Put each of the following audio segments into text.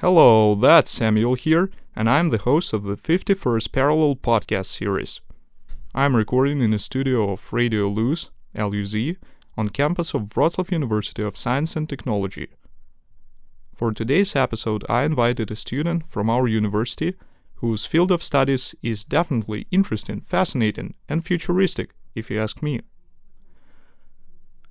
Hello, that's Samuel here, and I'm the host of the 51st Parallel podcast series. I'm recording in a studio of Radio Luz, LUZ, on campus of Wrocław University of Science and Technology. For today's episode, I invited a student from our university whose field of studies is definitely interesting, fascinating, and futuristic, if you ask me.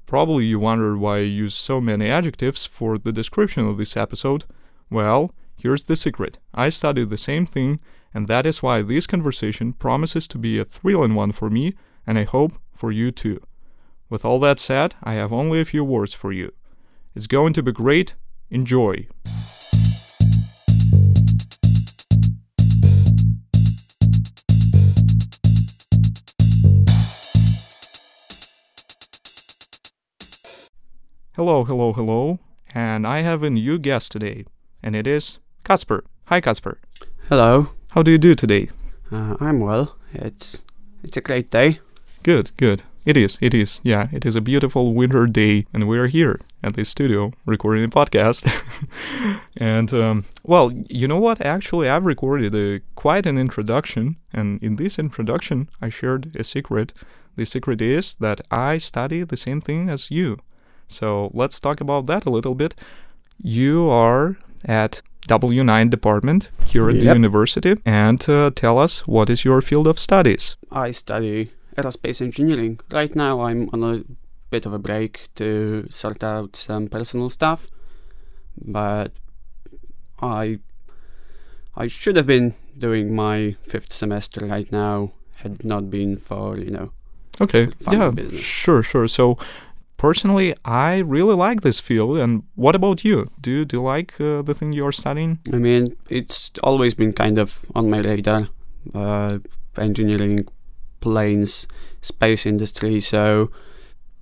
Probably you wonder why I use so many adjectives for the description of this episode. Well, here's the secret. I studied the same thing, and that is why this conversation promises to be a thrilling one for me, and I hope for you too. With all that said, I have only a few words for you. It's going to be great. Enjoy. Hello, hello, hello, and I have a new guest today, and it is Kasper. Hi, Kasper. Hello. How do you do today? Uh, I'm well. It's it's a great day. Good, good. It is, it is. Yeah, it is a beautiful winter day, and we're here at the studio recording a podcast. and, um, well, you know what? Actually, I've recorded a, quite an introduction, and in this introduction, I shared a secret. The secret is that I study the same thing as you. So let's talk about that a little bit. You are at W9 department here at the university, and uh, tell us what is your field of studies. I study aerospace engineering. Right now, I'm on a bit of a break to sort out some personal stuff, but I I should have been doing my fifth semester right now had not been for you know Okay, yeah, business. sure, sure. So, personally, I really like this field. And what about you? Do you, do you like uh, the thing you're studying? I mean, it's always been kind of on my radar. Uh, engineering, planes, space industry. So,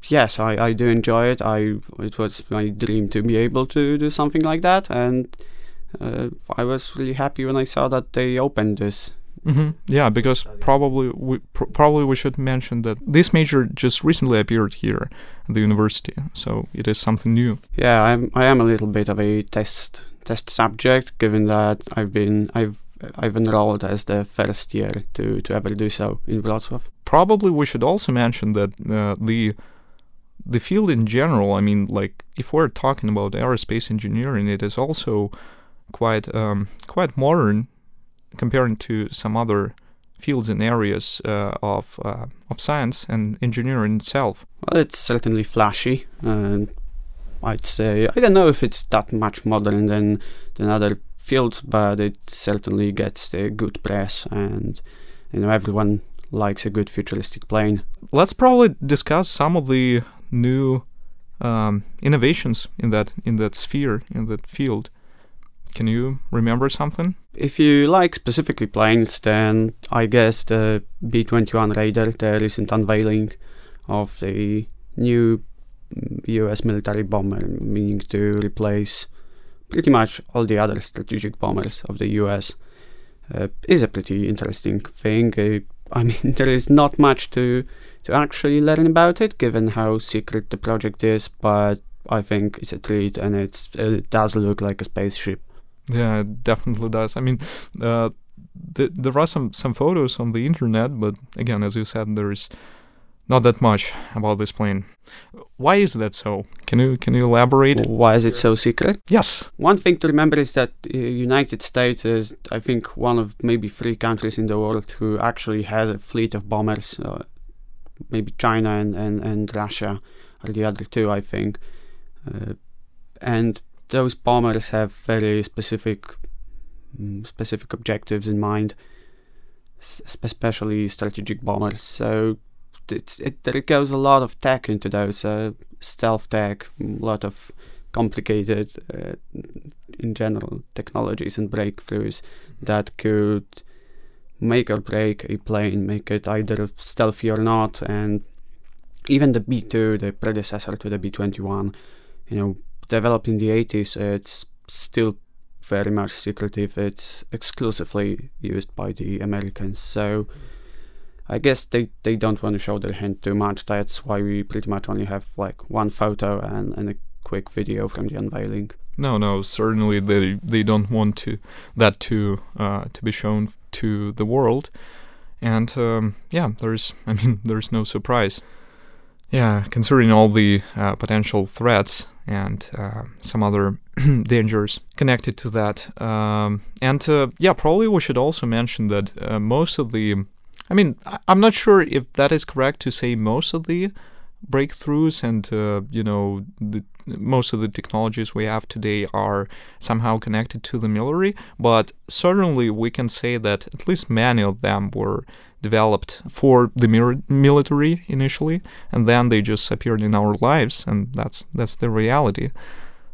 yes, I, I do enjoy it. I it was my dream to be able to do something like that, and uh, I was really happy when I saw that they opened this. Hmm Yeah, because probably we pr- probably we should mention that this major just recently appeared here at the university, so it is something new. Yeah, I'm I am a little bit of a test test subject, given that I've been I've I've enrolled as the first year to to ever do so in Wrocław. Probably we should also mention that uh, the the field in general. I mean, like if we're talking about aerospace engineering, it is also quite um, quite modern comparing to some other fields and areas uh, of uh, of science and engineering itself. Well, it's certainly flashy, and I'd say I don't know if it's that much modern than than other fields, but it certainly gets a good press, and you know everyone likes a good futuristic plane. Let's probably discuss some of the new um, innovations in that in that sphere in that field. Can you remember something? If you like specifically planes, then I guess the B-21 Raider, the recent unveiling of the new mm, U.S. military bomber, meaning to replace pretty much all the other strategic bombers of the U.S., uh, is a pretty interesting thing. Uh, I mean, there is not much to to actually learn about it, given how secret the project is, but I think it's a treat, and it does look like a spaceship. Yeah, it definitely does. I mean, uh, th- there are some some photos on the internet, but again, as you said, there is not that much about this plane. Why is that so? Can you can you elaborate? Why is it so secret? Yes. One thing to remember is that uh, United States is, I think, one of maybe three countries in the world who actually has a fleet of bombers. Uh, maybe China and, and, and Russia are the other two, I think. Uh, and those bombers have very specific mm, specific objectives in mind, especially strategic bombers. So it's, it, there goes a lot of tech into those uh, stealth tech, a lot of complicated, uh, in general, technologies and breakthroughs that could make or break a plane, make it either stealthy or not. And even the B 2, the predecessor to the B 21, you know, developed in the 80s, it's still very much secretive. It's exclusively used by the Americans. So I guess they, they don't want to show their hand too much. That's why we pretty much only have like one photo and, and a quick video from the unveiling. No, no, certainly they they don't want to that to uh, to be shown to the world, and um, yeah, there's I mean there's no surprise. Yeah, considering all the uh, potential threats and uh, some other dangers connected to that, um, and uh, yeah, probably we should also mention that uh, most of the, I mean, I'm not sure if that is correct to say most of the breakthroughs and uh, you know the most of the technologies we have today are somehow connected to the military, but certainly we can say that at least many of them were developed for the mir- military initially, and then they just appeared in our lives, and that's that's the reality.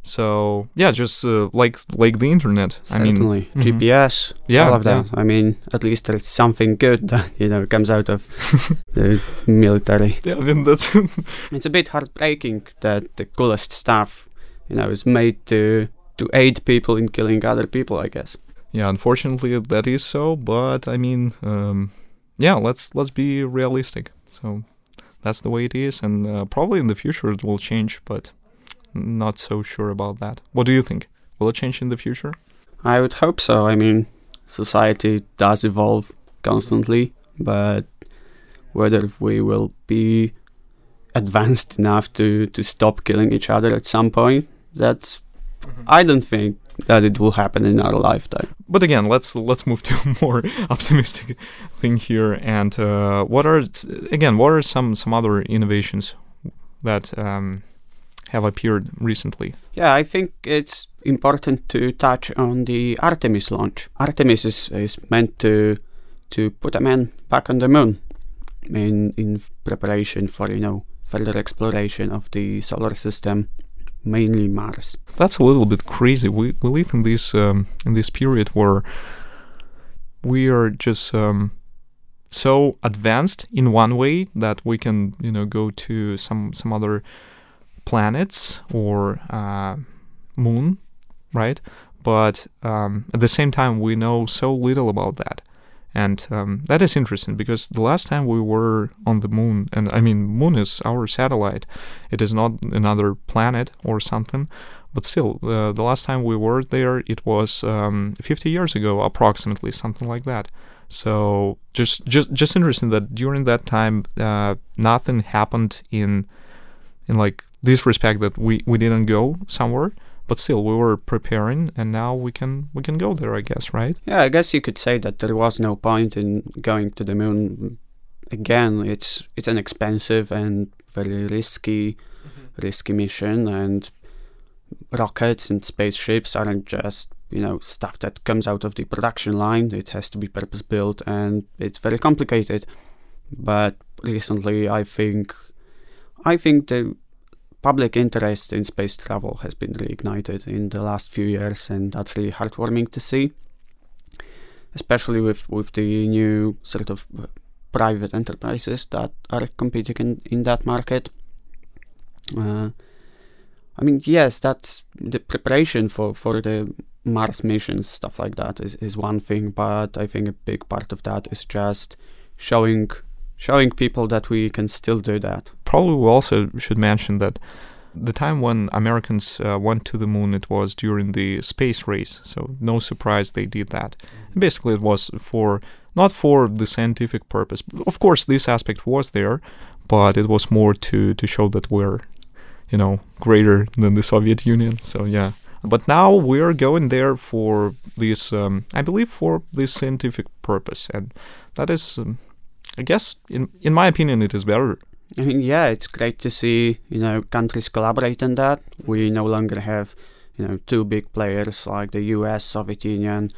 So yeah, just uh, like like the internet. I mean, Certainly. GPS, Yeah, all of yeah. that. I mean, at least there's something good that you know comes out of the military. yeah, I mean that's It's a bit heartbreaking that the coolest stuff, you know, is made to to aid people in killing other people. I guess. yeah. Unfortunately, that is so. But I mean, um, yeah. Let's let's be realistic. So that's the way it is, and uh, probably in the future it will change, but not so sure about that. What do you think? Will it change in the future? I would hope so. I mean, society does evolve constantly, but whether we will be advanced enough to, to stop killing each other at some point, that's I don't think that it will happen in our lifetime. but again, let's let's move to a more optimistic thing here. And uh, what are again? What are some some other innovations that um, have appeared recently? Yeah, I think it's important to touch on the Artemis launch. Artemis is, is meant to to put a man back on the moon in in preparation for you know further exploration of the solar system, mainly Mars. That's a little bit crazy. We we live in this um, in this period where we are just um, so advanced in one way that we can you know go to some some other planets or uh, moon, right? But um, at the same time, we know so little about that. And um, that is interesting because the last time we were on the moon, and I mean, moon is our satellite. It is not another planet or something. But still, uh, the last time we were there, it was um, 50 years ago, approximately, something like that. So just just just interesting that during that time, uh, nothing happened in in like this respect that we we didn't go somewhere, but still we were preparing, and now we can we can go there, I guess, right? Yeah, I guess you could say that there was no point in going to the moon. Again, it's it's an expensive and very risky mm-hmm. risky mission and rockets and spaceships aren't just you know stuff that comes out of the production line it has to be purpose built and it's very complicated but recently i think i think the public interest in space travel has been reignited in the last few years and that's really heartwarming to see especially with with the new sort of uh, private enterprises that are competing in, in that market. Uh, I mean, yes, that's the preparation for, for the Mars missions, stuff like that is, is one thing, but I think a big part of that is just showing showing people that we can still do that. Probably we also should mention that the time when Americans uh, went to the moon, it was during the space race, so no surprise they did that. And Basically, it was for not for the scientific purpose. Of course, this aspect was there, but it was more to to show that we're you know, greater than the Soviet Union. So yeah. But now we're going there for this, um, I believe, for this scientific purpose, and that is, um, I guess, in in my opinion, it is better. I mean, yeah, it's great to see you know countries collaborate on that. We no longer have you know two big players like the U.S., Soviet Union,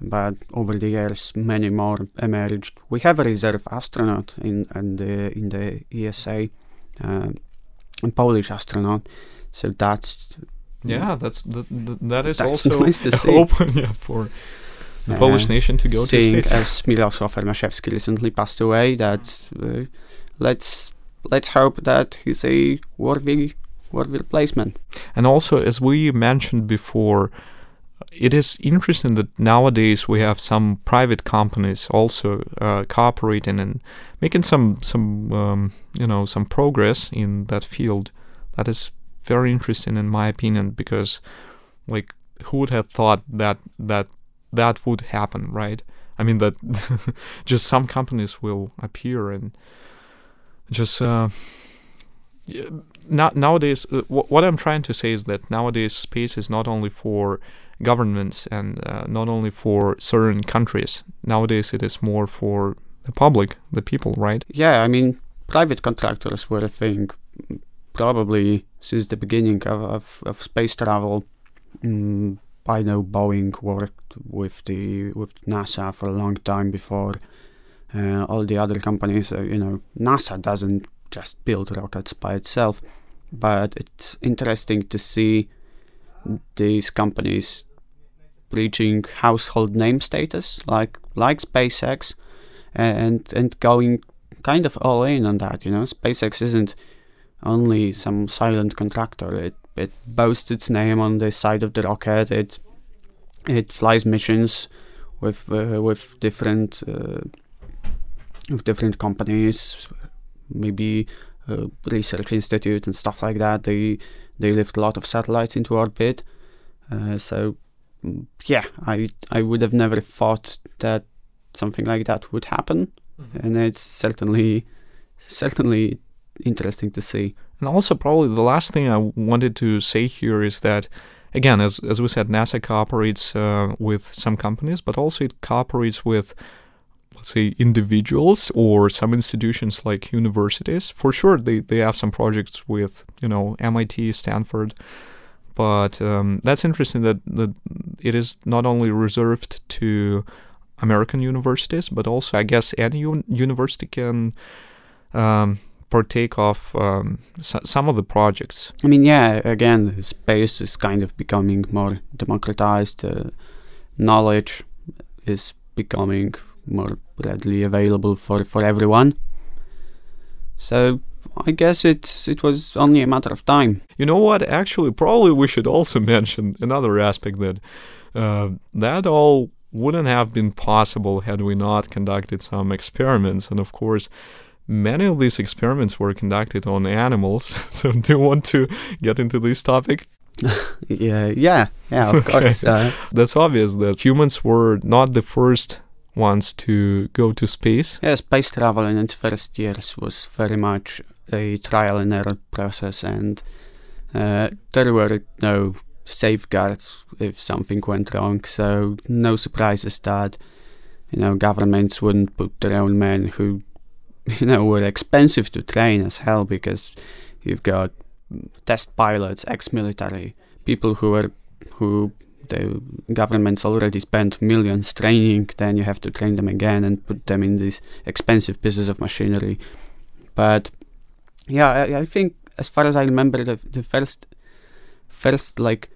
but over the years many more emerged. We have a reserve astronaut in in the in the ESA. Um, a Polish astronaut. So that's Yeah, that's that, that, is That's also nice to see. hope yeah, for the Polish nation to go to space. as Mirosław Hermaszewski recently passed away. That's uh, let's let's hope that he's a worthy worthy replacement. And also, as we mentioned before, it is interesting that nowadays we have some private companies also uh, cooperating and making some some um, you know some progress in that field. That is very interesting in my opinion because like who would have thought that that that would happen, right? I mean that just some companies will appear and just uh, now, nowadays uh, what I'm trying to say is that nowadays space is not only for governments and uh, not only for certain countries. Nowadays it is more for the public, the people, right? Yeah, I mean private contractors were a thing probably since the beginning of, of, of space travel. Mm, I know Boeing worked with the with NASA for a long time before uh, all the other companies. Uh, you know, NASA doesn't just build rockets by itself, but it's interesting to see these companies reaching household name status, like like SpaceX, and and going kind of all in on that. You know, SpaceX isn't only some silent contractor. It it boasts its name on the side of the rocket. It it flies missions with uh, with different uh, with different companies, maybe uh, research institutes and stuff like that. They they lift a lot of satellites into orbit. Uh, so mm, yeah, I I would have never thought that something like that would happen, mm-hmm. and it's certainly certainly interesting to see. And also, probably the last thing I wanted to say here is that, again, as, as we said, NASA cooperates uh, with some companies, but also it cooperates with, let's say, individuals or some institutions like universities. For sure, they, they have some projects with, you know, MIT, Stanford. But um, that's interesting that, that it is not only reserved to American universities, but also, I guess, any un- university can. Um, partake of um, some of the projects. I mean, yeah, again, space is kind of becoming more democratized. Uh, knowledge is becoming more readily available for, for everyone. So I guess it's it was only a matter of time. You know what? Actually, probably we should also mention another aspect that uh, that all wouldn't have been possible had we not conducted some experiments, and of course many of these experiments were conducted on animals. so, do you want to get into this topic? yeah, yeah, yeah. Of okay. course. Uh, That's obvious that humans were not the first ones to go to space. Yeah, space travel in its first years was very much a trial and error process, and uh, there were no safeguards if something went wrong. So no surprises that you know governments wouldn't put their own men who you know, were expensive to train as hell because you've got test pilots, ex-military, people who were who the governments already spent millions training. Then you have to train them again and put them in these expensive pieces of machinery. But yeah, I, I think as far as I remember, the the first first like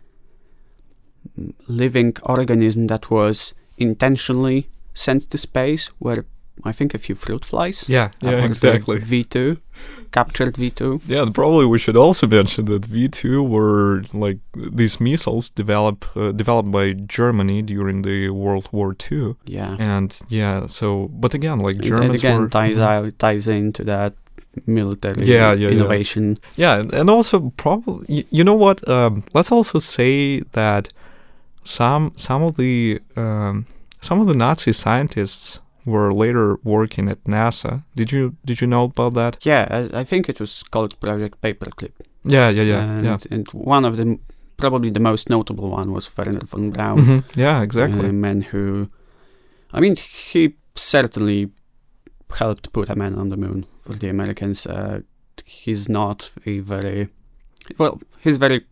living organism that was intentionally sent to space were I think a few fruit flies. Yeah, yeah, exactly. V2, captured V2. Yeah, probably we should also mention that V2 were like these missiles developed uh, developed by Germany during the World War II. Yeah. And yeah, so but again, like Germans again were ties out, ties into that military yeah, yeah, innovation. Yeah, yeah and also probably you, you know what? Um, let's also say that some some of the um, some of the Nazi scientists were later working at NASA. Did you did you know about that? Yeah, I, I think it was called Project Paperclip. Yeah, yeah, yeah, and, yeah. And one of the probably the most notable one was Wernher von Braun. Mm-hmm. Yeah, exactly. A man who, I mean, he certainly helped put a man on the moon for the Americans. Uh, he's not a very well. He's very.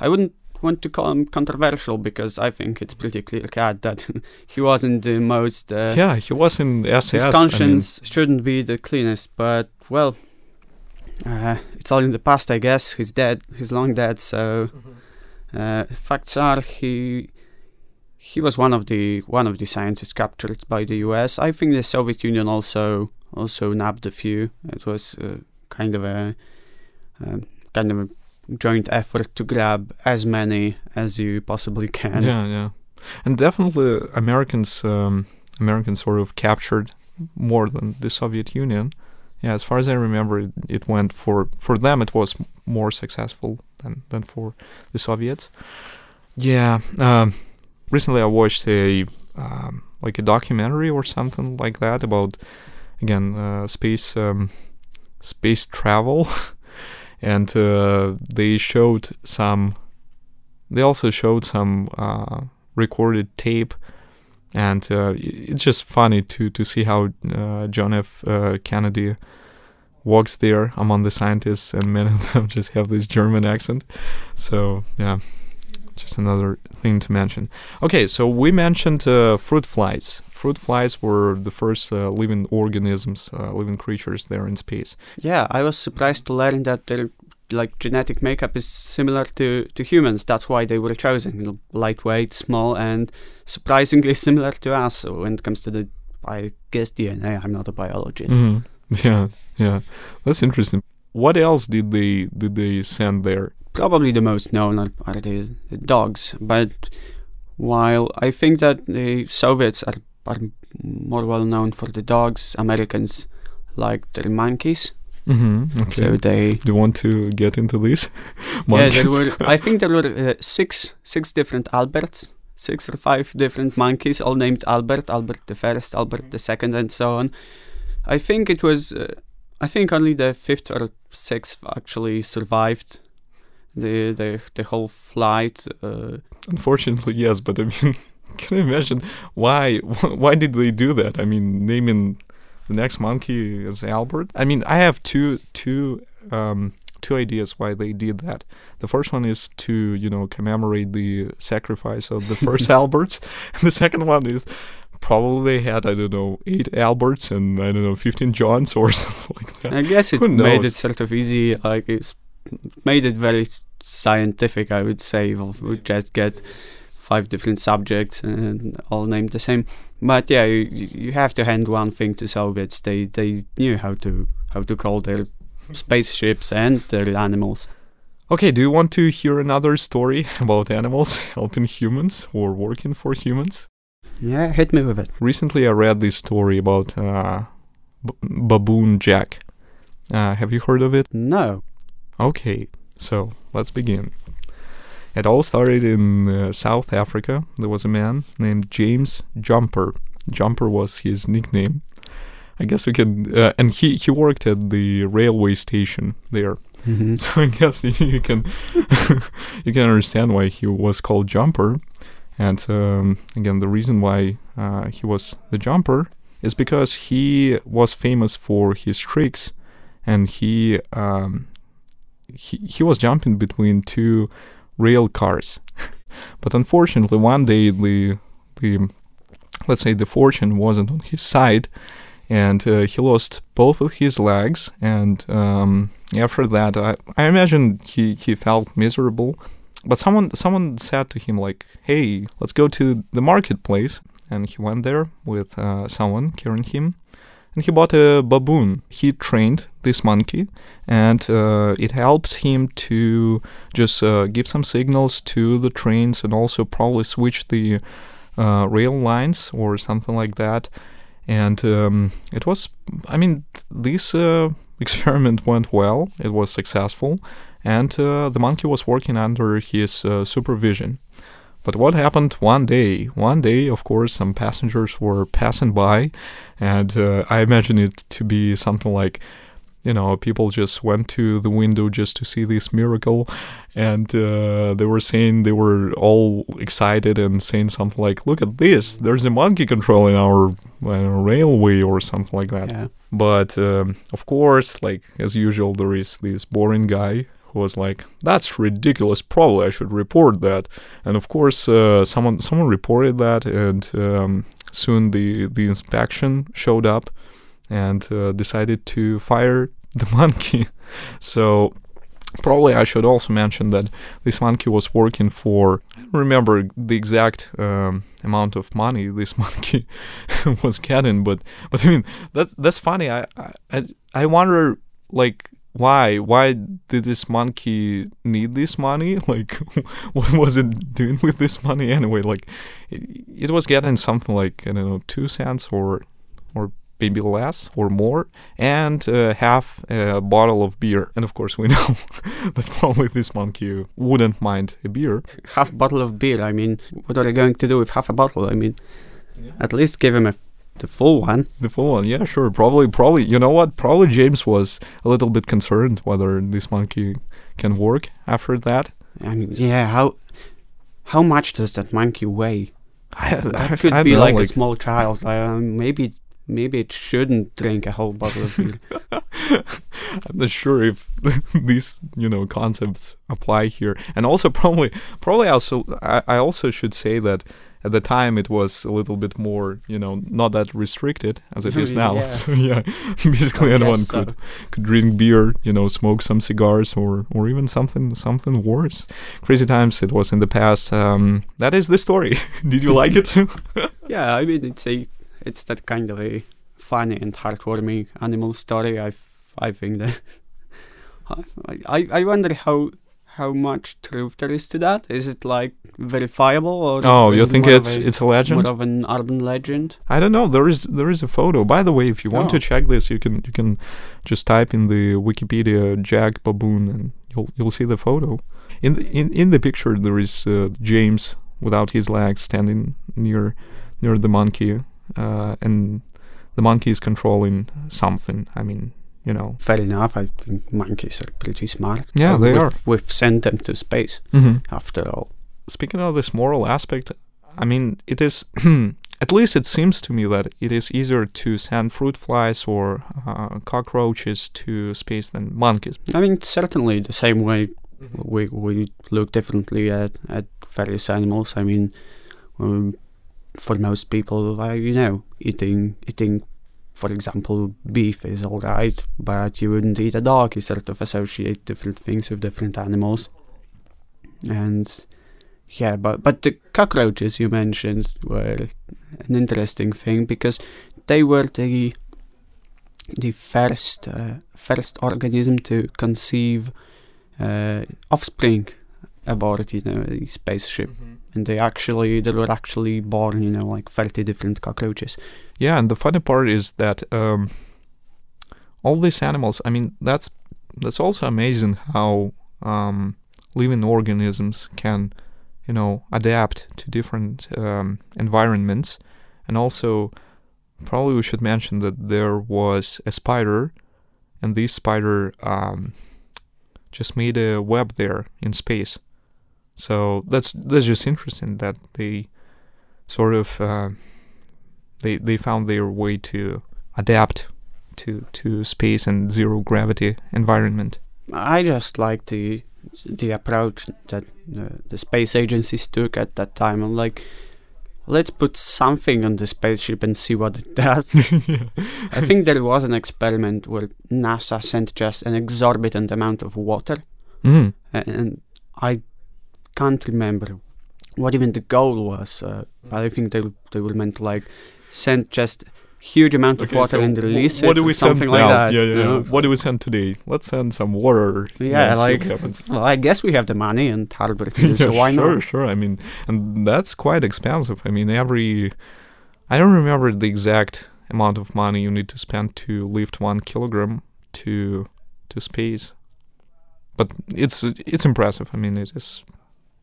I wouldn't want to call him controversial because I think it's pretty clear cut that he wasn't the most. Uh, yeah, he wasn't SS. His conscience I mean. shouldn't be the cleanest, but well, uh, it's all in the past, I guess. He's dead. He's long dead. So mm-hmm. uh, facts are he he was one of the one of the scientists captured by the U.S. I think the Soviet Union also also nabbed a few. It was uh, kind of a um, kind of a joint effort to grab as many as you possibly can. Yeah, yeah, and definitely Americans, um, Americans sort of captured more than the Soviet Union. Yeah, as far as I remember, it, it went for for them. It was more successful than than for the Soviets. Yeah. Um, recently, I watched a um, like a documentary or something like that about again uh, space um, space travel, and uh, they showed some. They also showed some uh, recorded tape, and uh, it's just funny to to see how uh, John F. Uh, Kennedy walks there among the scientists, and many of them just have this German accent. So yeah, just another thing to mention. Okay, so we mentioned uh, fruit flies. Fruit flies were the first uh, living organisms, uh, living creatures there in space. Yeah, I was surprised to learn that their like genetic makeup is similar to, to humans. That's why they were chosen. Lightweight, small, and surprisingly similar to us when it comes to the, I guess, DNA. I'm not a biologist. Mhm. Yeah, yeah, that's interesting. What else did they did they send there? Probably the most known are, the, the dogs. But while I think that the Soviets are, are more well known for the dogs, Americans like their monkeys. Mm-hmm. Okay. So they do you want to get into this? yeah, there were. I think there were uh, six six different Alberts, six or five different monkeys, all named Albert, Albert the first, Albert the second, and so on. I think it was. Uh, I think only the fifth or sixth actually survived the the the whole flight. Uh, Unfortunately, yes, but I mean, can you imagine why why did they do that? I mean, naming the next monkey as Albert. I mean, I have two two um, two ideas why they did that. The first one is to you know commemorate the sacrifice of the first Alberts, and the second one is probably they had I don't know eight Alberts and I don't know fifteen Johns or something like that. I guess it made it sort of easy. Like it's made it very s- scientific. I would say We'll- we just get five different subjects and all named the same. But yeah, you, you you have to hand one thing to Soviets. They they knew how to how to call their spaceships and their animals. Okay, do you want to hear another story about animals helping humans or working for humans? Yeah, hit me with it. Recently, I read this story about uh, b- baboon Jack. Uh, have you heard of it? No. Okay, so let's begin. It all started in uh, South Africa. There was a man named James Jumper. Jumper was his nickname. I guess we can, uh, and he he worked at the railway station there. Mm-hmm. So I guess you can you can understand why he was called Jumper, and um, again the reason why uh, he was the Jumper is because he was famous for his tricks, and he um, he he was jumping between two rail cars, but unfortunately one day the the let's say the fortune wasn't on his side and uh, he lost both of his legs and um, after that I, I imagine he, he felt miserable. But someone someone said to him like hey let's go to the marketplace. And he went there with uh, someone carrying him and he bought a baboon. He trained this monkey and uh, it helped him to just uh, give some signals to the trains and also probably switch the uh, rail lines or something like that. And um, it was i mean this uh, experiment went well. It was successful. And uh, the monkey was working under his uh, supervision but what happened one day one day of course some passengers were passing by and uh, i imagine it to be something like you know people just went to the window just to see this miracle and uh, they were saying they were all excited and saying something like look at this there's a monkey controlling our uh, railway or something like that Yeah. but um, of course like as usual there is this boring guy who was like that's ridiculous. Probably i should report that. And of course uh, someone someone reported that and um, soon the the inspection showed up and uh, decided to fire the monkey. So probably i should also mention that this monkey was working for i don't remember the exact um, amount of money this monkey was getting but but i mean that's that's funny. I i i wonder like why why did this monkey need this money like what was it doing with this money anyway like it, it was getting something like i don't know two cents or or maybe less or more, and uh, half a bottle of beer. And of course, we know that probably this monkey wouldn't mind a beer. Half bottle of beer. I mean, what are they going to do with half a bottle? I mean, at least give him a the full one. The full one, yeah, sure. Probably, probably. You know what? Probably James was a little bit concerned whether this monkey can work after that. And yeah, how how much does that monkey weigh? I, That could I be don't know, like, a small child. Uh, maybe maybe it shouldn't drink a whole bottle of beer. I'm not sure if these you know concepts apply here, and also probably probably also I, I also should say that at the time it was a little bit more you know not that restricted as it is now. Yeah. So yeah, basically I anyone so. could could drink beer, you know, smoke some cigars or or even something something worse. Crazy times it was in the past. Um, that is the story. Did you like it? Yeah, I mean it's a it's that kind of a funny and heartwarming animal story. i i think that I I I wonder how how much truth there is to that. Is it like verifiable or oh, you think it's a- it's a legend? more of an urban legend? I don't know. There is there is a photo. By the way, if you want to Oh. check this, you can you can just type in the Wikipedia Jack baboon and you'll you'll see the photo. In the, in in the picture there is uh, James without his legs standing near near the monkey, uh, and the monkey is controlling something. I mean, you know. Fair enough. I think monkeys are pretty smart. Yeah, Uh, they we've, are. We've sent them to space hmm after all. Speaking of this moral aspect, I mean, it is at least it seems to me that it is easier to send fruit flies or uh, cockroaches to space than monkeys. I mean, certainly the same way we we look differently at, at various animals. I mean, um, for most people, uh, you know, eating eating, for example, beef is all right, but you wouldn't eat a dog. You sort of associate different things with different animals, and yeah, but but the cockroaches you mentioned were an interesting thing because they were the the first uh, first organism to conceive uh, offspring aboard you know a spaceship and they actually they were actually born you know like 30 different cockroaches Yeah, and the funny part is that um, all these animals. I mean, that's that's also amazing how um, living organisms can, you know, adapt to different um, environments, and also probably we should mention that there was a spider, and this spider um, just made a web there in space. So that's that's just interesting that they sort of. Uh, they they found their way to adapt to to space and zero gravity environment. i just like the the approach that uh, the space agencies took at that time i'm like let's put something on the spaceship and see what it does i think there was an experiment where nasa sent just an exorbitant amount of water Mm. And I can't remember what even the goal was, uh, but I think they they were meant to like send just huge amount of water and release what it, do we or something send like now? that. Yeah, you yeah. know? yeah. What do we send today? Let's send some water. Yeah, and see what like well, I guess we have the money and harbor do, so Yeah, why sure, not? sure. I mean, and that's quite expensive. I mean, every I don't remember the exact amount of money you need to spend to lift one kilogram to to space, but it's it's impressive. I mean, it is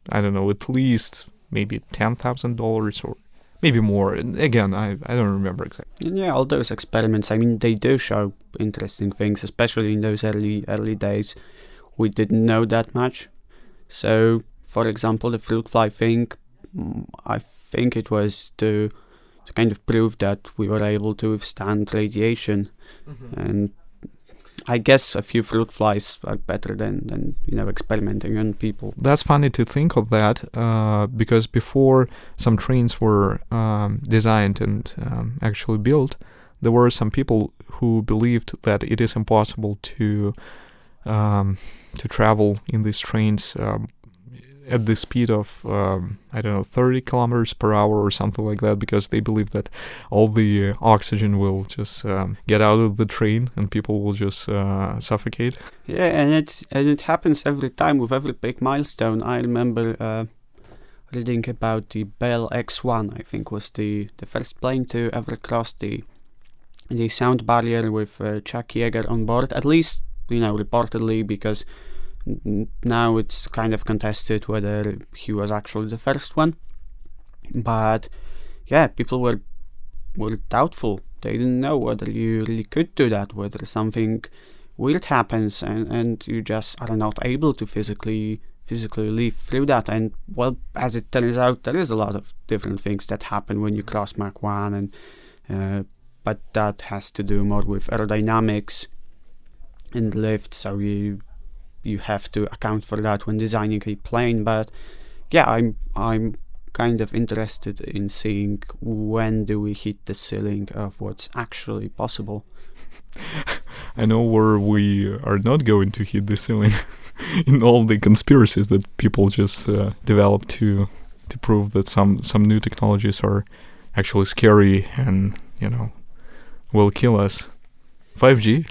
I don't know at least maybe ten thousand dollars or maybe more. And again, I I don't remember exactly. Yeah, all those experiments, I mean, they do show interesting things, especially in those early early days. We didn't know that much. So, for example, the fruit fly thing, mm, I think it was to to kind of prove that we were able to withstand radiation, and I guess a few fruit flies are better than than you know experimenting on people. That's funny to think of that uh, because before some trains were um, designed and um, actually built, there were some people who believed that it is impossible to um, to travel in these trains um, at the speed of um, I don't know 30 kilometers per hour or something like that because they believe that all the uh, oxygen will just um, get out of the train and people will just uh, suffocate. Yeah, and it's and it happens every time with every big milestone. I remember uh, reading about the Bell X-1. I think was the the first plane to ever cross the the sound barrier with uh, Chuck Yeager on board. At least you know reportedly because now it's kind of contested whether he was actually the first one. But yeah, people were were doubtful. They didn't know whether you really could do that, whether something weird happens and, and you just are not able to physically physically live through that. And well, as it turns out, there is a lot of different things that happen when you cross Mach 1 and uh, but that has to do more with aerodynamics and lift, so you you have to account for that when designing a plane. But yeah, I'm I'm kind of interested in seeing when do we hit the ceiling of what's actually possible. I know where we are not going to hit the ceiling in all the conspiracies that people just uh, develop to to prove that some some new technologies are actually scary and you know will kill us. 5G.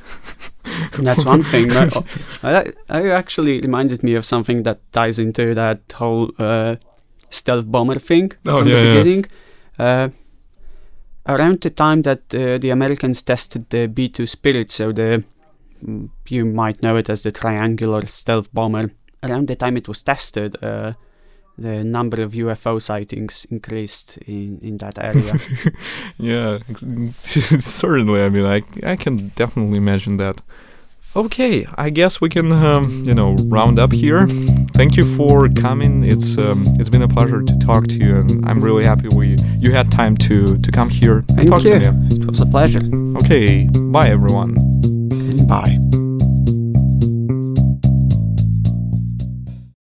That's one thing. That, I, I actually reminded me of something that ties into that whole uh, stealth bomber thing oh, from yeah, the yeah. beginning. Uh, around the time that uh, the Americans tested the B-2 Spirit, so the mm, you might know it as the triangular stealth bomber. Around the time it was tested, uh, the number of UFO sightings increased in, in that area. yeah, certainly. I mean, I I can definitely imagine that. Okay, I guess we can um, you know round up here. Thank you for coming. It's um, it's been a pleasure to talk to you, and I'm really happy we you had time to to come here and Thank talk you. to me. it was a pleasure. Okay, bye everyone. Bye.